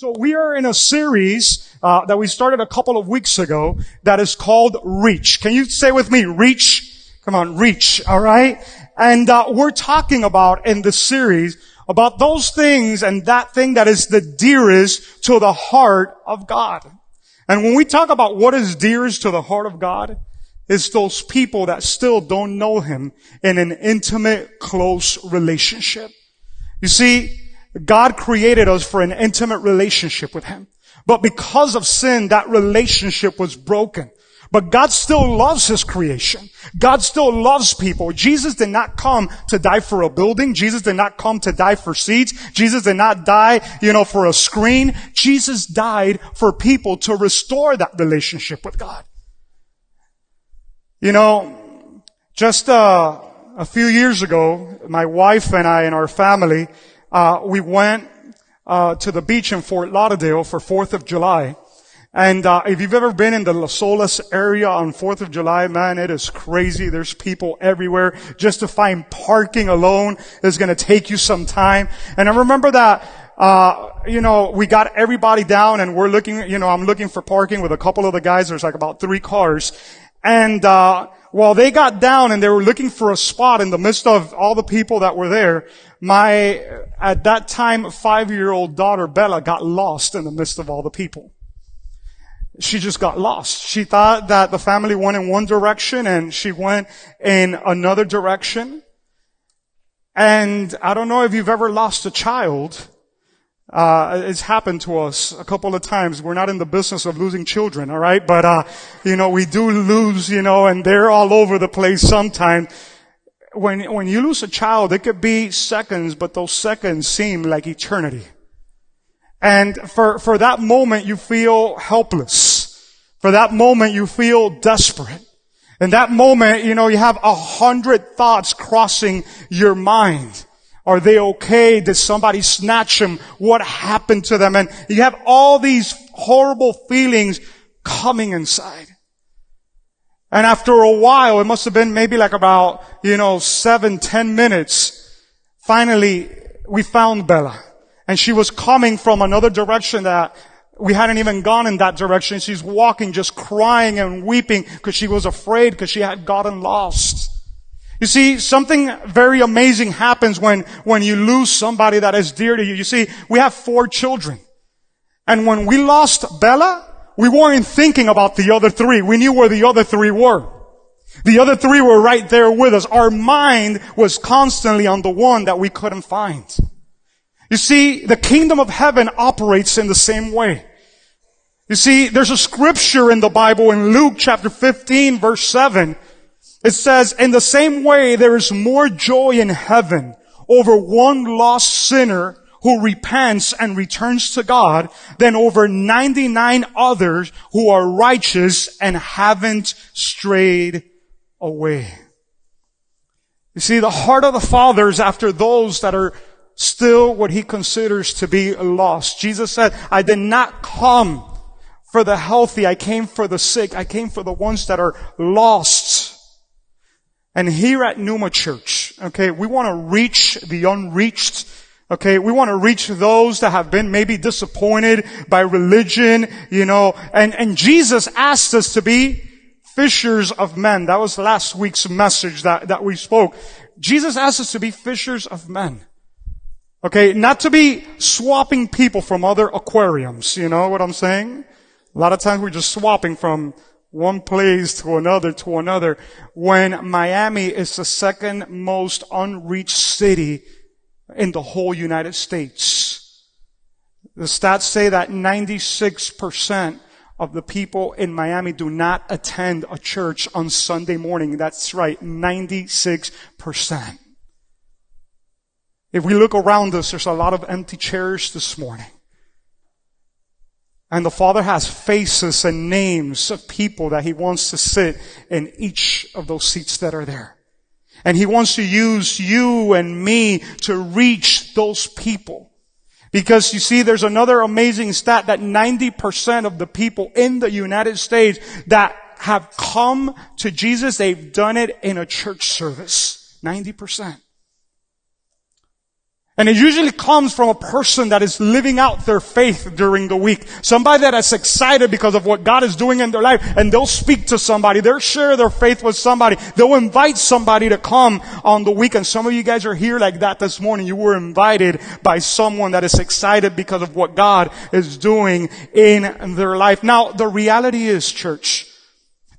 So we are in a series uh, that we started a couple of weeks ago that is called Reach. Can you say with me, Reach? Come on, Reach. All right, and uh, we're talking about in the series about those things and that thing that is the dearest to the heart of God. And when we talk about what is dearest to the heart of God, it's those people that still don't know Him in an intimate, close relationship. You see, God created us for an intimate relationship with Him. But because of sin, that relationship was broken. But God still loves His creation. God still loves people. Jesus did not come to die for a building. Jesus did not come to die for seats. Jesus did not die, you know, for a screen. Jesus died for people to restore that relationship with God. You know, just uh, a few years ago, my wife and I and our family, uh, we went uh, to the beach in Fort Lauderdale for 4th of July. And uh, if you've ever been in the Las Olas area on 4th of July, man, it is crazy. There's people everywhere. Just to find parking alone is going to take you some time. And I remember that, uh, you know, we got everybody down and we're looking, you know, I'm looking for parking with a couple of the guys. There's like about three cars. And, uh, while they got down and they were looking for a spot in the midst of all the people that were there, my, at that time, five-year-old daughter, Bella, got lost in the midst of all the people. She just got lost. She thought that the family went in one direction and she went in another direction. And I don't know if you've ever lost a child. Uh, it's happened to us a couple of times. We're not in the business of losing children, alright? But, uh, you know, we do lose, you know, and they're all over the place sometimes when, when you lose a child, it could be seconds, but those seconds seem like eternity. And for, for that moment, you feel helpless. For that moment, you feel desperate. In that moment, you know, you have a hundred thoughts crossing your mind. Are they okay? Did somebody snatch them? What happened to them? And you have all these horrible feelings coming inside. And after a while, it must have been maybe like about, you know, seven, ten minutes. Finally, we found Bella. And she was coming from another direction that we hadn't even gone in that direction. She's walking, just crying and weeping because she was afraid because she had gotten lost. You see, something very amazing happens when, when you lose somebody that is dear to you. You see, we have four children. And when we lost Bella, we weren't thinking about the other three. We knew where the other three were. The other three were right there with us. Our mind was constantly on the one that we couldn't find. You see, the kingdom of heaven operates in the same way. You see, there's a scripture in the Bible in Luke chapter 15 verse 7. It says, in the same way there is more joy in heaven over one lost sinner who repents and returns to God than over 99 others who are righteous and haven't strayed away. You see, the heart of the Father is after those that are still what he considers to be lost. Jesus said, I did not come for the healthy. I came for the sick. I came for the ones that are lost. And here at Numa Church, okay, we want to reach the unreached Okay, we want to reach those that have been maybe disappointed by religion, you know, and, and Jesus asked us to be fishers of men. That was last week's message that, that we spoke. Jesus asked us to be fishers of men. Okay, not to be swapping people from other aquariums, you know what I'm saying? A lot of times we're just swapping from one place to another to another when Miami is the second most unreached city in the whole United States. The stats say that 96% of the people in Miami do not attend a church on Sunday morning. That's right, 96%. If we look around us, there's a lot of empty chairs this morning. And the Father has faces and names of people that He wants to sit in each of those seats that are there. And He wants to use you and me to reach those people. Because you see, there's another amazing stat that 90% of the people in the United States that have come to Jesus, they've done it in a church service. 90%. And it usually comes from a person that is living out their faith during the week. Somebody that is excited because of what God is doing in their life and they'll speak to somebody. They'll share their faith with somebody. They'll invite somebody to come on the weekend. Some of you guys are here like that this morning. You were invited by someone that is excited because of what God is doing in their life. Now, the reality is, church,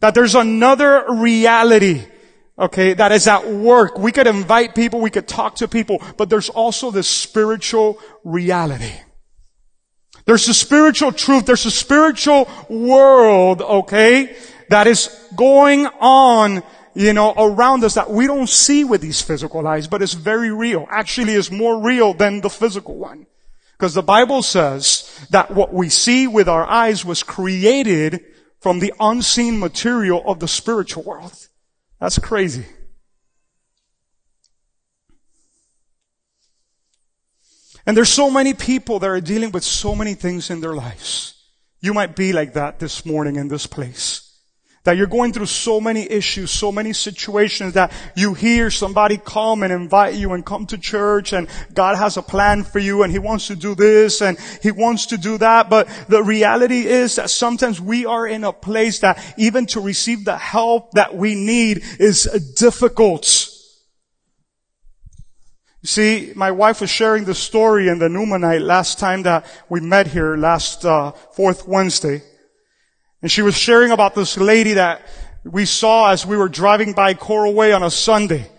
that there's another reality okay, that is at work. We could invite people, we could talk to people, but there's also this spiritual reality. There's a spiritual truth, there's a spiritual world, okay, that is going on, you know, around us that we don't see with these physical eyes, but it's very real. Actually, it's more real than the physical one. Because the Bible says that what we see with our eyes was created from the unseen material of the spiritual world. That's crazy. And there's so many people that are dealing with so many things in their lives. You might be like that this morning in this place. That you're going through so many issues, so many situations that you hear somebody come and invite you and come to church and God has a plan for you and He wants to do this and He wants to do that. But the reality is that sometimes we are in a place that even to receive the help that we need is difficult. See, my wife was sharing the story in the Numa Night last time that we met here last uh, fourth Wednesday. And she was sharing about this lady that we saw as we were driving by Coral Way on a Sunday.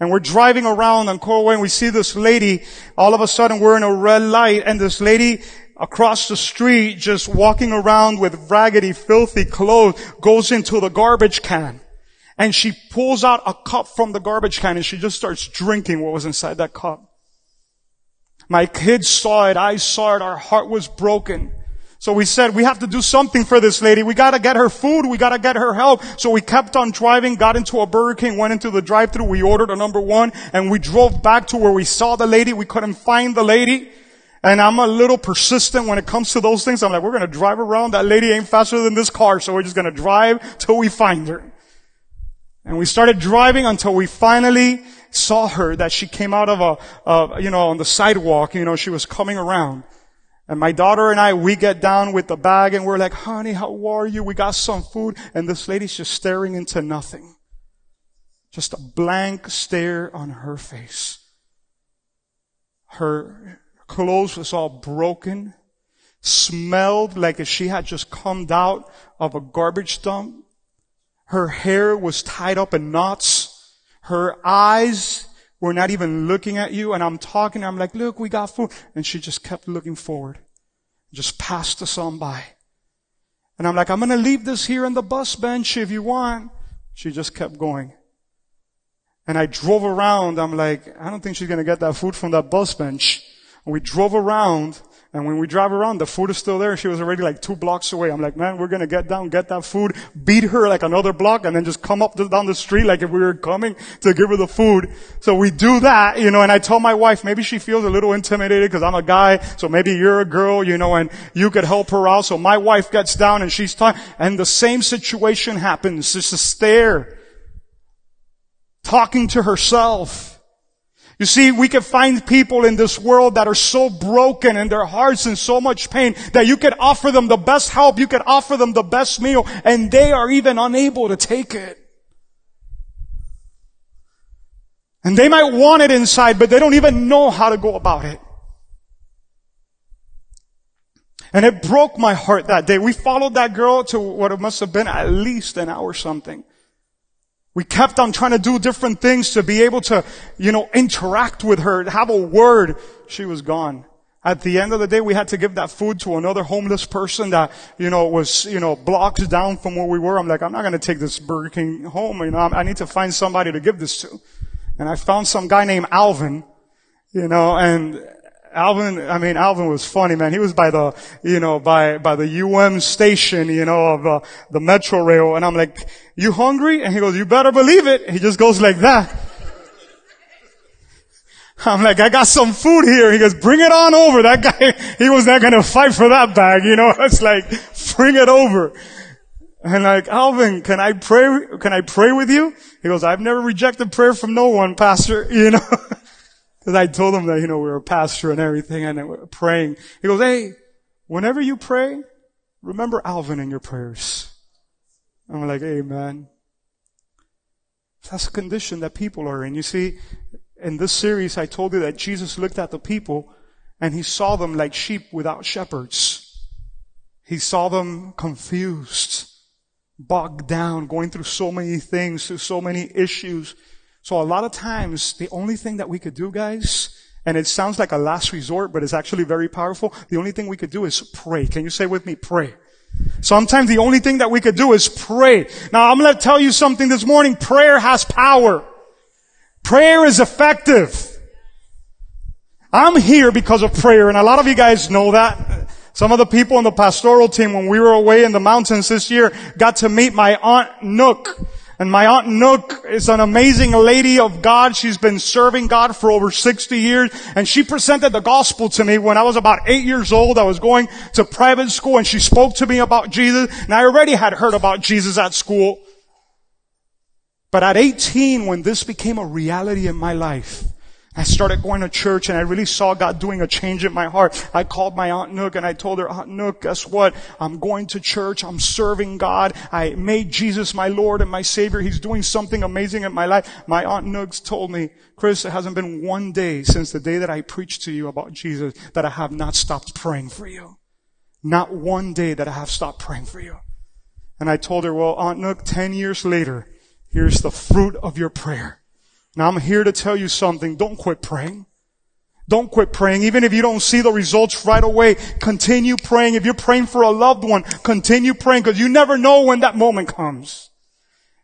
And we're driving around on Coral Way and we see this lady. All of a sudden we're in a red light and this lady across the street just walking around with raggedy, filthy clothes goes into the garbage can. And she pulls out a cup from the garbage can and she just starts drinking what was inside that cup. My kids saw it. I saw it. Our heart was broken. So we said, we have to do something for this lady. We gotta get her food. We gotta get her help. So we kept on driving, got into a Burger King, went into the drive-thru. We ordered a number one and we drove back to where we saw the lady. We couldn't find the lady. And I'm a little persistent when it comes to those things. I'm like, we're gonna drive around. That lady ain't faster than this car. So we're just gonna drive till we find her. And we started driving until we finally saw her that she came out of a, uh, you know, on the sidewalk. You know, she was coming around. And my daughter and I, we get down with the bag and we're like, honey, how are you? We got some food. And this lady's just staring into nothing. Just a blank stare on her face. Her clothes was all broken, smelled like if she had just come out of a garbage dump. Her hair was tied up in knots. Her eyes we're not even looking at you. And I'm talking. I'm like, look, we got food. And she just kept looking forward. Just passed us on by. And I'm like, I'm going to leave this here on the bus bench if you want. She just kept going. And I drove around. I'm like, I don't think she's going to get that food from that bus bench. And we drove around and when we drive around, the food is still there. She was already like two blocks away. I'm like, man, we're going to get down, get that food, beat her like another block, and then just come up down the street like if we were coming to give her the food. So we do that, you know, and I told my wife, maybe she feels a little intimidated because I'm a guy, so maybe you're a girl, you know, and you could help her out. So my wife gets down and she's talking, and the same situation happens. Just a stare. Talking to herself. You see, we can find people in this world that are so broken in their hearts and so much pain that you could offer them the best help, you could offer them the best meal, and they are even unable to take it. And they might want it inside, but they don't even know how to go about it. And it broke my heart that day. We followed that girl to what it must have been at least an hour something. We kept on trying to do different things to be able to, you know, interact with her, have a word. She was gone. At the end of the day, we had to give that food to another homeless person that, you know, was, you know, blocks down from where we were. I'm like, I'm not going to take this Burger King home. You know, I need to find somebody to give this to. And I found some guy named Alvin, you know, and Alvin, I mean, Alvin was funny, man. He was by the, you know, by, by the UM station, you know, of uh, the metro rail. And I'm like, you hungry? And he goes, you better believe it. He just goes like that. I'm like, I got some food here. He goes, bring it on over. That guy, he was not going to fight for that bag, you know. It's like, bring it over. And like, Alvin, can I pray, can I pray with you? He goes, I've never rejected prayer from no one, pastor, you know. Cause I told him that, you know, we were a pastor and everything and we were praying. He goes, hey, whenever you pray, remember Alvin in your prayers. I'm like, amen. That's a condition that people are in. You see, in this series, I told you that Jesus looked at the people and he saw them like sheep without shepherds. He saw them confused, bogged down, going through so many things, through so many issues. So a lot of times, the only thing that we could do, guys, and it sounds like a last resort, but it's actually very powerful. The only thing we could do is pray. Can you say with me, pray? Sometimes the only thing that we could do is pray. Now I'm going to tell you something this morning. Prayer has power. Prayer is effective. I'm here because of prayer, and a lot of you guys know that. Some of the people on the pastoral team, when we were away in the mountains this year, got to meet my Aunt Nook. And my Aunt Nook is an amazing lady of God. She's been serving God for over 60 years. And she presented the gospel to me when I was about eight years old. I was going to private school and she spoke to me about Jesus. And I already had heard about Jesus at school. But at 18, when this became a reality in my life, I started going to church and I really saw God doing a change in my heart. I called my Aunt Nook and I told her, Aunt Nook, guess what? I'm going to church. I'm serving God. I made Jesus my Lord and my Savior. He's doing something amazing in my life. My Aunt Nook told me, Chris, it hasn't been one day since the day that I preached to you about Jesus that I have not stopped praying for you. Not one day that I have stopped praying for you. And I told her, well, Aunt Nook, 10 years later, here's the fruit of your prayer. Now I'm here to tell you something. Don't quit praying. Don't quit praying. Even if you don't see the results right away, continue praying. If you're praying for a loved one, continue praying because you never know when that moment comes.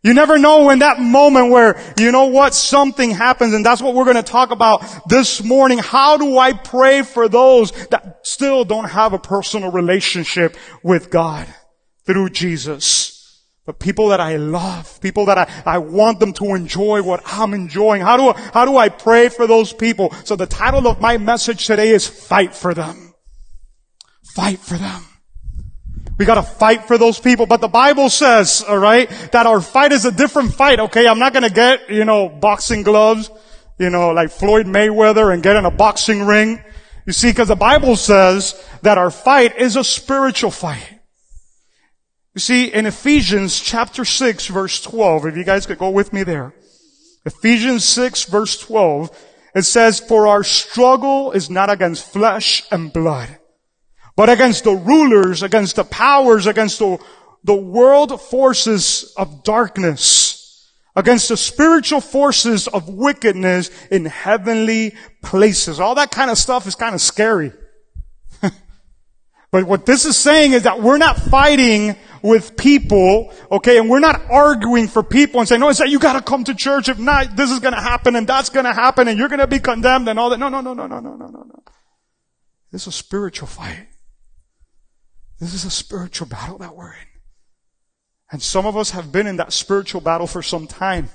You never know when that moment where, you know what, something happens and that's what we're going to talk about this morning. How do I pray for those that still don't have a personal relationship with God through Jesus? But people that I love, people that I, I want them to enjoy what I'm enjoying. How do, how do I pray for those people? So the title of my message today is Fight for Them. Fight for them. We gotta fight for those people. But the Bible says, alright, that our fight is a different fight, okay? I'm not gonna get, you know, boxing gloves, you know, like Floyd Mayweather and get in a boxing ring. You see, cause the Bible says that our fight is a spiritual fight. You see, in Ephesians chapter 6 verse 12, if you guys could go with me there. Ephesians 6 verse 12, it says, For our struggle is not against flesh and blood, but against the rulers, against the powers, against the, the world forces of darkness, against the spiritual forces of wickedness in heavenly places. All that kind of stuff is kind of scary. but what this is saying is that we're not fighting with people, okay, and we're not arguing for people and saying, no, it's that you gotta come to church. If not, this is gonna happen and that's gonna happen and you're gonna be condemned and all that. No, no, no, no, no, no, no, no. This is a spiritual fight. This is a spiritual battle that we're in. And some of us have been in that spiritual battle for some time.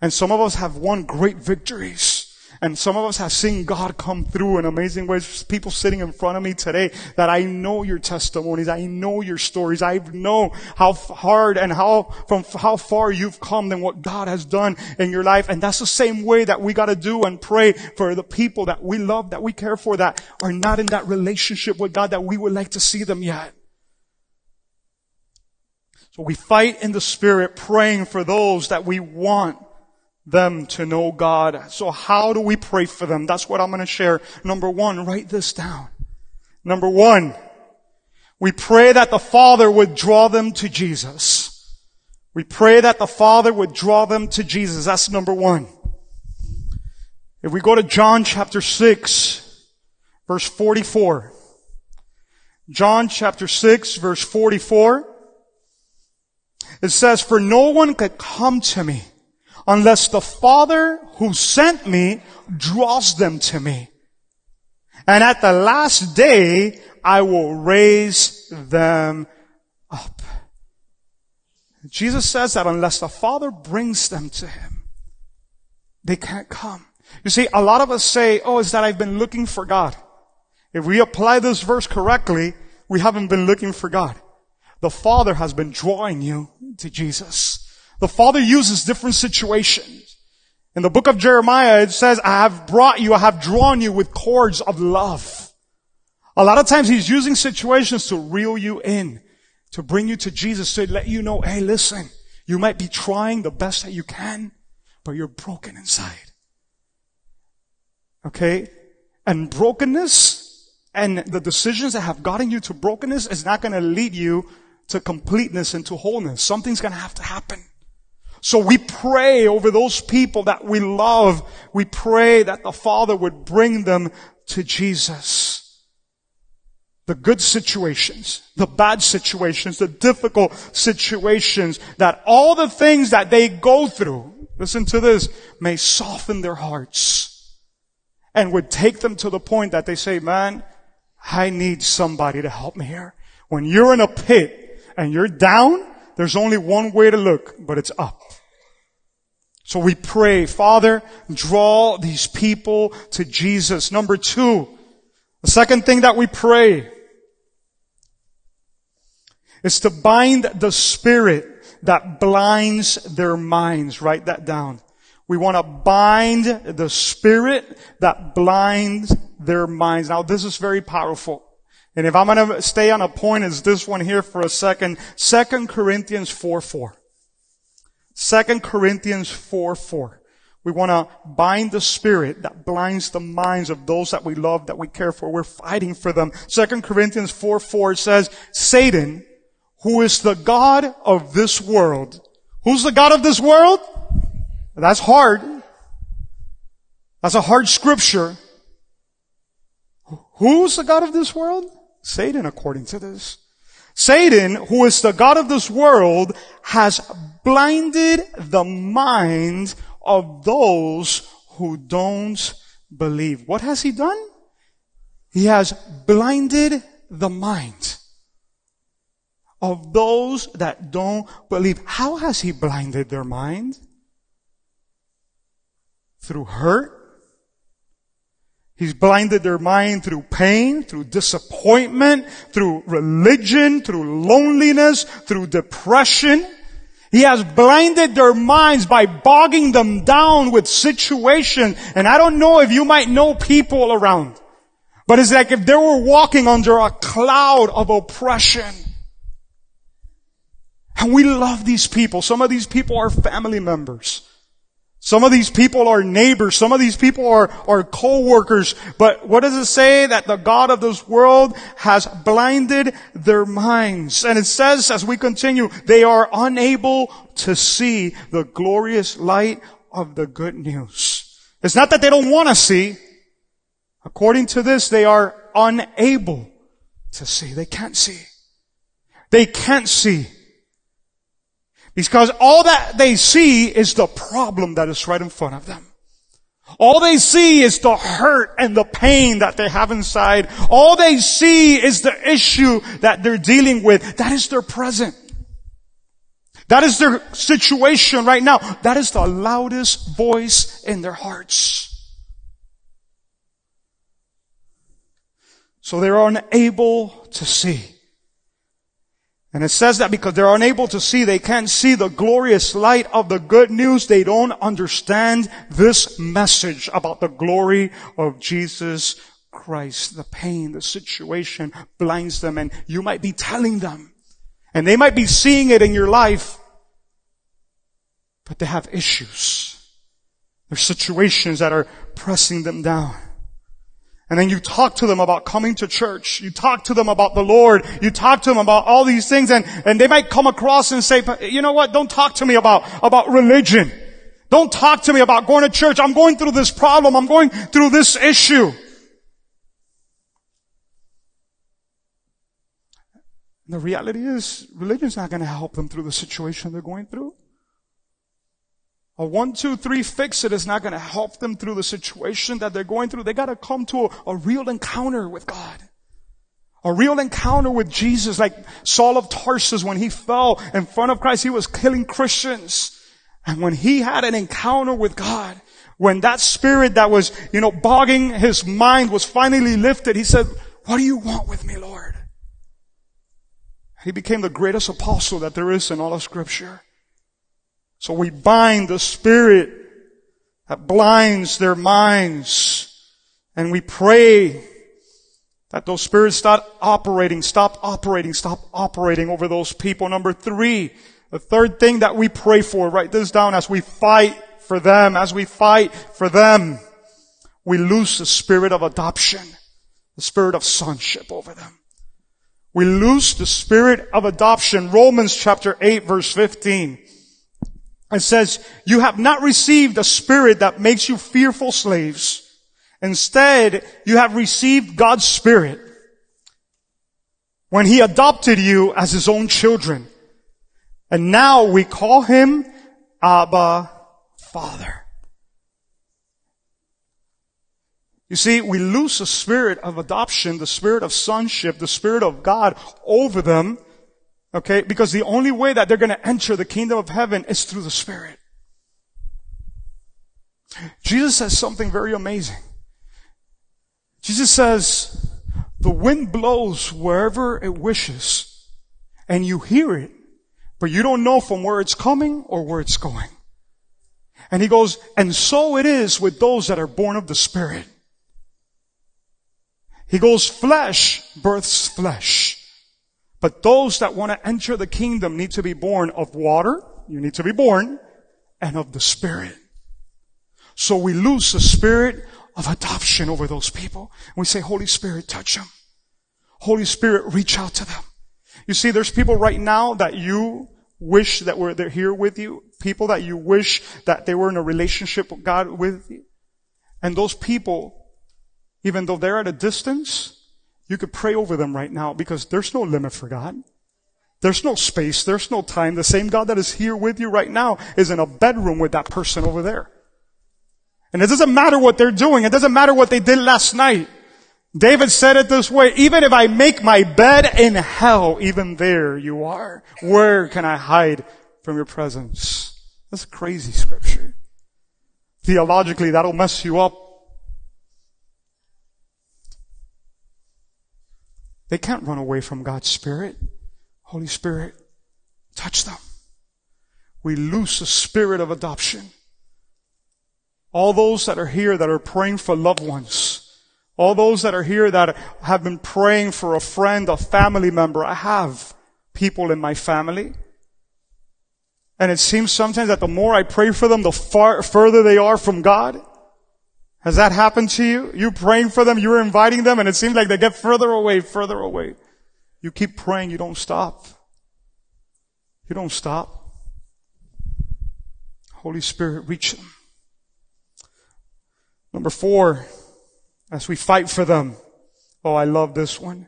And some of us have won great victories. And some of us have seen God come through in amazing ways. People sitting in front of me today that I know your testimonies. I know your stories. I know how hard and how, from how far you've come and what God has done in your life. And that's the same way that we gotta do and pray for the people that we love, that we care for, that are not in that relationship with God that we would like to see them yet. So we fight in the spirit praying for those that we want them to know God. So how do we pray for them? That's what I'm going to share. Number one, write this down. Number one, we pray that the Father would draw them to Jesus. We pray that the Father would draw them to Jesus. That's number one. If we go to John chapter 6, verse 44. John chapter 6, verse 44. It says, For no one could come to me unless the Father who sent me draws them to me. And at the last day, I will raise them up. Jesus says that unless the Father brings them to Him, they can't come. You see, a lot of us say, oh, it's that I've been looking for God. If we apply this verse correctly, we haven't been looking for God. The Father has been drawing you to Jesus. The Father uses different situations. In the book of Jeremiah, it says, I have brought you, I have drawn you with cords of love. A lot of times he's using situations to reel you in, to bring you to Jesus, to let you know, hey, listen, you might be trying the best that you can, but you're broken inside. Okay? And brokenness and the decisions that have gotten you to brokenness is not going to lead you to completeness and to wholeness. Something's going to have to happen. So we pray over those people that we love. We pray that the Father would bring them to Jesus. The good situations, the bad situations, the difficult situations, that all the things that they go through, listen to this, may soften their hearts and would take them to the point that they say, man, I need somebody to help me here. When you're in a pit and you're down, there's only one way to look, but it's up. So we pray, Father, draw these people to Jesus. Number two, the second thing that we pray is to bind the spirit that blinds their minds. Write that down. We want to bind the spirit that blinds their minds. Now this is very powerful. And if I'm going to stay on a point, is this one here for a second. Second Corinthians 4 4. Second Corinthians 4 4. We want to bind the spirit that blinds the minds of those that we love, that we care for. We're fighting for them. Second Corinthians 4 4 says, Satan, who is the God of this world. Who's the God of this world? That's hard. That's a hard scripture. Who's the God of this world? Satan, according to this. Satan, who is the God of this world, has blinded the mind of those who don't believe. What has he done? He has blinded the mind of those that don't believe. How has he blinded their mind? Through hurt, He's blinded their mind through pain, through disappointment, through religion, through loneliness, through depression. He has blinded their minds by bogging them down with situations. And I don't know if you might know people around, but it's like if they were walking under a cloud of oppression. And we love these people. Some of these people are family members. Some of these people are neighbors. Some of these people are, are co-workers. But what does it say? That the God of this world has blinded their minds. And it says as we continue, they are unable to see the glorious light of the good news. It's not that they don't want to see. According to this, they are unable to see. They can't see. They can't see. Because all that they see is the problem that is right in front of them. All they see is the hurt and the pain that they have inside. All they see is the issue that they're dealing with. That is their present. That is their situation right now. That is the loudest voice in their hearts. So they're unable to see. And it says that because they're unable to see, they can't see the glorious light of the good news. They don't understand this message about the glory of Jesus Christ. The pain, the situation blinds them and you might be telling them and they might be seeing it in your life, but they have issues. There's situations that are pressing them down. And then you talk to them about coming to church. You talk to them about the Lord. You talk to them about all these things and, and they might come across and say, you know what? Don't talk to me about, about religion. Don't talk to me about going to church. I'm going through this problem. I'm going through this issue. The reality is, religion's not going to help them through the situation they're going through. A one, two, three fix it is not going to help them through the situation that they're going through. They got to come to a, a, real encounter with God. A real encounter with Jesus, like Saul of Tarsus when he fell in front of Christ, he was killing Christians. And when he had an encounter with God, when that spirit that was, you know, bogging his mind was finally lifted, he said, what do you want with me, Lord? He became the greatest apostle that there is in all of scripture. So we bind the spirit that blinds their minds. And we pray that those spirits stop operating, stop operating, stop operating over those people. Number three, the third thing that we pray for, write this down as we fight for them, as we fight for them, we lose the spirit of adoption, the spirit of sonship over them. We lose the spirit of adoption. Romans chapter 8 verse 15. It says, you have not received a spirit that makes you fearful slaves. Instead, you have received God's spirit when he adopted you as his own children. And now we call him Abba Father. You see, we lose the spirit of adoption, the spirit of sonship, the spirit of God over them, okay? Because the only way that they're going to enter the kingdom of heaven is through the spirit. Jesus says something very amazing. Jesus says, the wind blows wherever it wishes and you hear it, but you don't know from where it's coming or where it's going. And he goes, and so it is with those that are born of the Spirit. He goes, flesh births flesh. But those that want to enter the kingdom need to be born of water. You need to be born and of the Spirit. So we lose the spirit of adoption over those people. We say, Holy Spirit, touch them. Holy Spirit, reach out to them. You see, there's people right now that you wish that were they're here with you, people that you wish that they were in a relationship with God with you. And those people, even though they're at a distance, you could pray over them right now because there's no limit for God. There's no space. There's no time. The same God that is here with you right now is in a bedroom with that person over there. And it doesn't matter what they're doing. It doesn't matter what they did last night. David said it this way, even if I make my bed in hell, even there you are. Where can I hide from your presence? That's crazy scripture. Theologically, that'll mess you up. They can't run away from God's Spirit. Holy Spirit, touch them. We lose the spirit of adoption. All those that are here that are praying for loved ones, all those that are here that have been praying for a friend, a family member, I have people in my family. And it seems sometimes that the more I pray for them, the far further they are from God. Has that happened to you? You praying for them, you're inviting them, and it seems like they get further away, further away. You keep praying, you don't stop. You don't stop. Holy Spirit, reach them. Number four, as we fight for them. Oh, I love this one.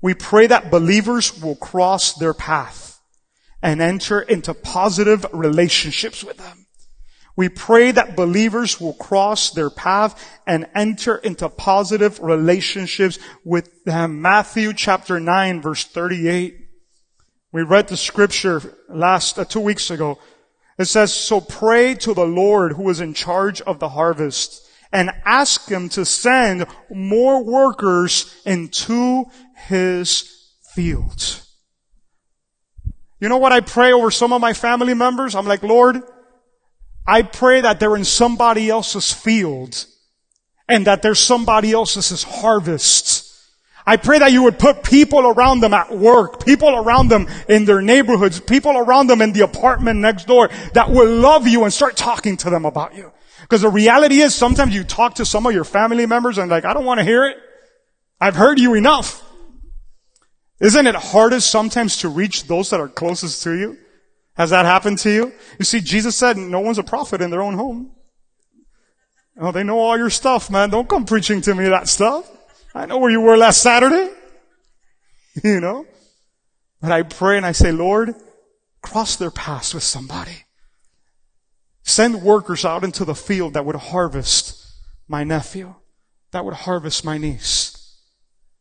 We pray that believers will cross their path and enter into positive relationships with them. We pray that believers will cross their path and enter into positive relationships with them. Matthew chapter 9 verse 38. We read the scripture last, uh, two weeks ago. It says, so pray to the Lord who is in charge of the harvest and ask him to send more workers into his fields. You know what I pray over some of my family members? I'm like, Lord, I pray that they're in somebody else's field and that there's somebody else's harvest. I pray that you would put people around them at work, people around them in their neighborhoods, people around them in the apartment next door that will love you and start talking to them about you. Because the reality is sometimes you talk to some of your family members and like, I don't want to hear it. I've heard you enough. Isn't it hardest sometimes to reach those that are closest to you? Has that happened to you? You see, Jesus said no one's a prophet in their own home. Oh, they know all your stuff, man. Don't come preaching to me that stuff. I know where you were last Saturday. You know? But I pray and I say, Lord, cross their paths with somebody. Send workers out into the field that would harvest my nephew, that would harvest my niece,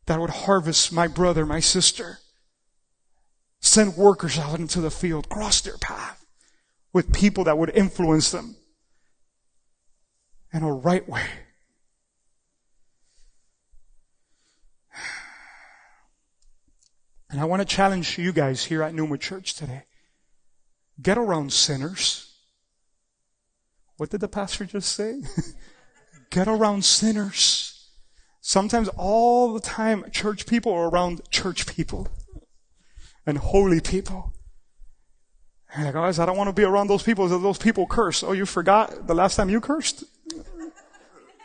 that would harvest my brother, my sister. Send workers out into the field, cross their path with people that would influence them in a right way. And I want to challenge you guys here at Numa Church today. Get around sinners What did the pastor just say? Get around sinners. Sometimes all the time, church people are around church people and holy people. And like, guys, I don't want to be around those people. Those people curse. Oh, you forgot the last time you cursed?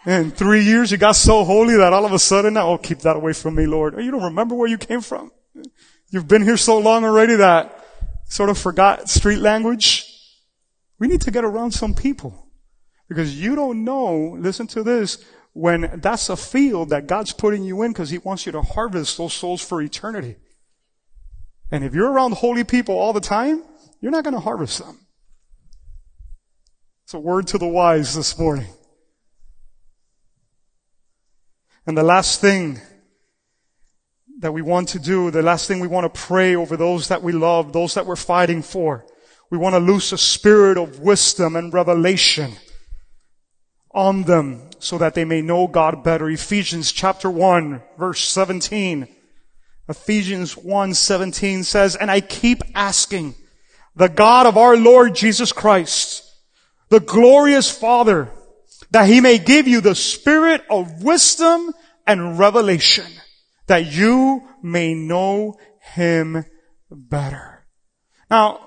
In three years, you got so holy that all of a sudden, now, oh, keep that away from me, Lord. Oh, you don't remember where you came from. You've been here so long already that sort of forgot street language. We need to get around some people because you don't know, listen to this, when that's a field that God's putting you in because He wants you to harvest those souls for eternity. And if you're around holy people all the time, you're not going to harvest them. It's a word to the wise this morning. And the last thing that we want to do, the last thing we want to pray over those that we love, those that we're fighting for, we want to loose a spirit of wisdom and revelation on them so that they may know God better. Ephesians chapter 1 verse 17. Ephesians 1 17 says, and I keep asking the God of our Lord Jesus Christ, the glorious Father, that he may give you the spirit of wisdom and revelation, that you may know him better. Now,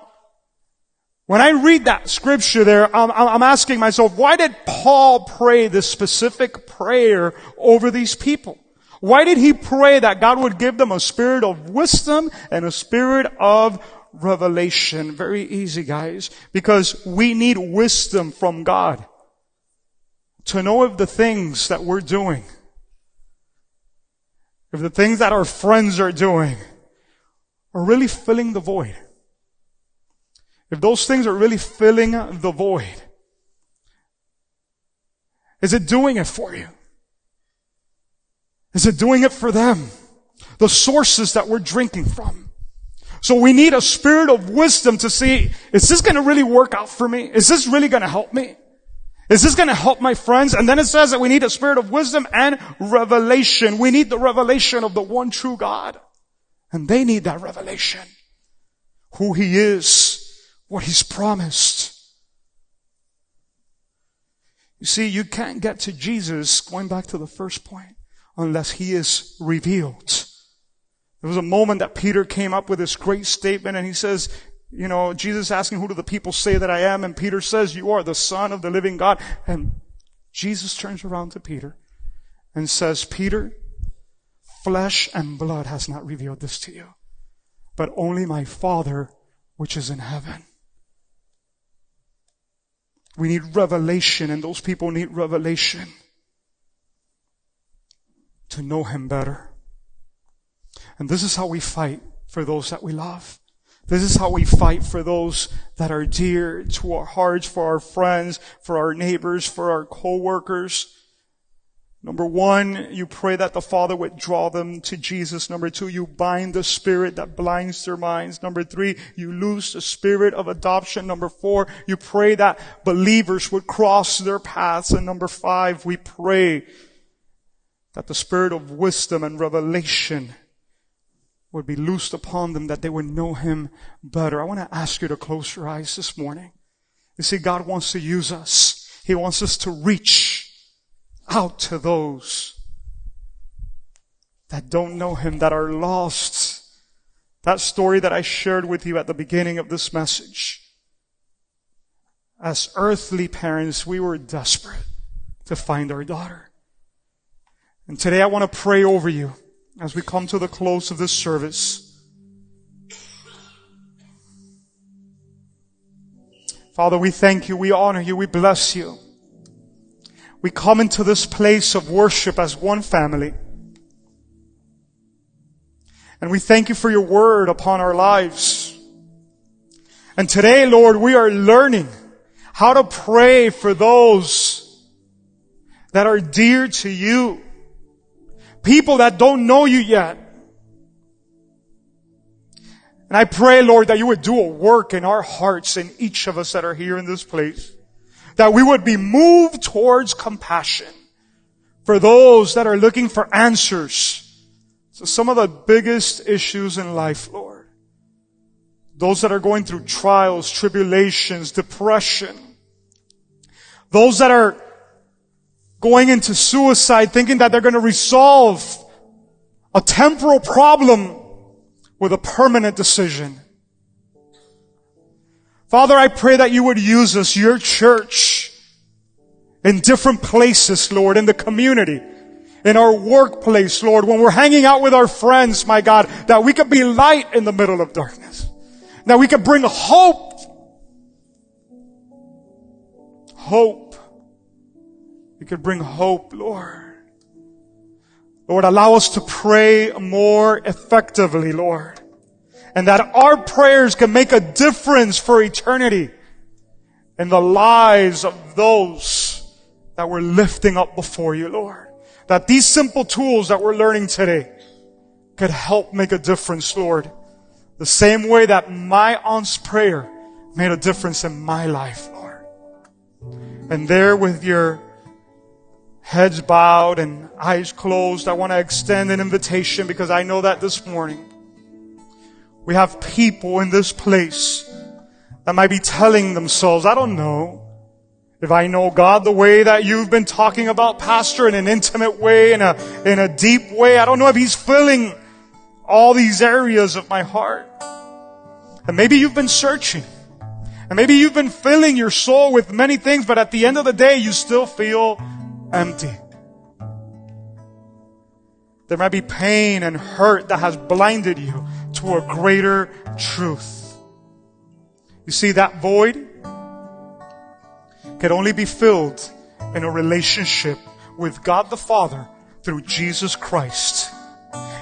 when I read that scripture there, I'm, I'm, asking myself, why did Paul pray this specific prayer over these people? Why did he pray that God would give them a spirit of wisdom and a spirit of revelation? Very easy, guys, because we need wisdom from God to know if the things that we're doing, if the things that our friends are doing are really filling the void. If those things are really filling the void, is it doing it for you? Is it doing it for them? The sources that we're drinking from. So we need a spirit of wisdom to see, is this going to really work out for me? Is this really going to help me? Is this going to help my friends? And then it says that we need a spirit of wisdom and revelation. We need the revelation of the one true God. And they need that revelation. Who He is what He's promised. You see, you can't get to Jesus, going back to the first point, unless He is revealed. There was a moment that Peter came up with this great statement and he says, you know, Jesus asking, who do the people say that I am? And Peter says, you are the son of the living God. And Jesus turns around to Peter and says, Peter, flesh and blood has not revealed this to you, but only my Father which is in heaven. We need revelation and those people need revelation to know Him better. And this is how we fight for those that we love. This is how we fight for those that are dear to our hearts, for our friends, for our neighbors, for our co-workers. Number one, you pray that the Father would draw them to Jesus. Number two, you bind the spirit that blinds their minds. Number three, you loose the spirit of adoption. Number four, you pray that believers would cross their paths. And number five, we pray that the spirit of wisdom and revelation would be loosed upon them, that they would know Him better. I want to ask you to close your eyes this morning. You see, God wants to use us. He wants us to reach out to those that don't know Him, that are lost. That story that I shared with you at the beginning of this message. As earthly parents, we were desperate to find our daughter. And today I want to pray over you as we come to the close of this service. Father, we thank you, we honor you, we bless you we come into this place of worship as one family. And we thank you for your word upon our lives. And today, Lord, we are learning how to pray for those that are dear to you. People that don't know you yet. And I pray, Lord, that you would do a work in our hearts in each of us that are here in this place that we would be moved towards compassion for those that are looking for answers to some of the biggest issues in life, Lord. Those that are going through trials, tribulations, depression. Those that are going into suicide thinking that they're going to resolve a temporal problem with a permanent decision. Father, I pray that you would use us, your church, in different places, Lord, in the community, in our workplace, Lord, when we're hanging out with our friends, my God, that we could be light in the middle of darkness. That we could bring hope. Hope. We could bring hope, Lord. Lord, allow us to pray more effectively, Lord. And that our prayers can make a difference for eternity in the lives of those that we're lifting up before you, Lord. That these simple tools that we're learning today could help make a difference, Lord. The same way that my aunt's prayer made a difference in my life, Lord. And there with your heads bowed and eyes closed, I want to extend an invitation because I know that this morning we have people in this place that might be telling themselves, I don't know if I know God the way that you've been talking about, Pastor, in an intimate way, in a, in a deep way. I don't know if He's filling all these areas of my heart. And maybe you've been searching. And maybe you've been filling your soul with many things, but at the end of the day, you still feel empty. There might be pain and hurt that has blinded you to a greater truth. You see, that void can only be filled in a relationship with God the Father through Jesus Christ.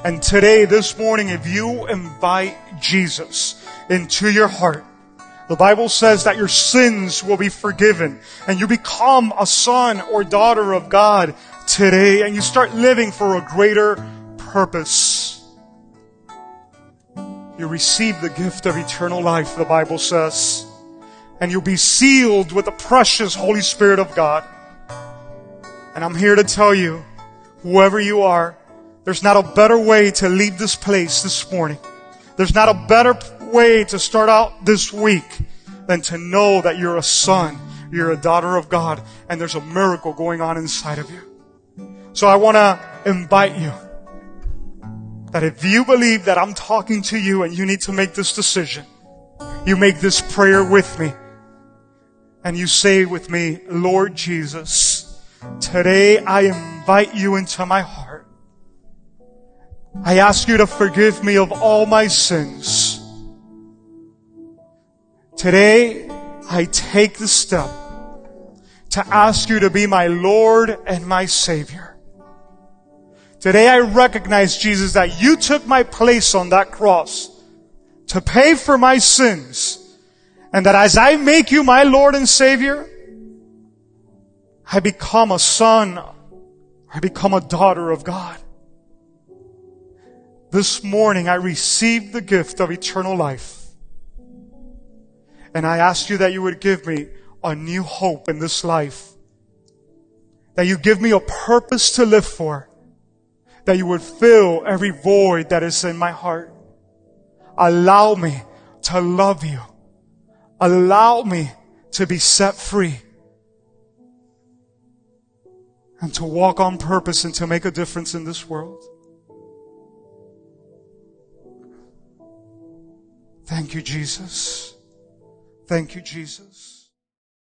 And today, this morning, if you invite Jesus into your heart, the Bible says that your sins will be forgiven and you become a son or daughter of God today and you start living for a greater purpose. You receive the gift of eternal life, the Bible says, and you'll be sealed with the precious Holy Spirit of God. And I'm here to tell you, whoever you are, there's not a better way to leave this place this morning. There's not a better way to start out this week than to know that you're a son, you're a daughter of God, and there's a miracle going on inside of you. So I want to invite you that if you believe that I'm talking to you and you need to make this decision, you make this prayer with me and you say with me, Lord Jesus, today I invite you into my heart. I ask you to forgive me of all my sins. Today, I take the step to ask you to be my Lord and my Savior. Today I recognize, Jesus, that you took my place on that cross to pay for my sins. And that as I make you my Lord and Savior, I become a son, I become a daughter of God. This morning I received the gift of eternal life. And I ask you that you would give me a new hope in this life. That you give me a purpose to live for. That you would fill every void that is in my heart. Allow me to love you. Allow me to be set free. And to walk on purpose and to make a difference in this world. Thank you, Jesus. Thank you, Jesus.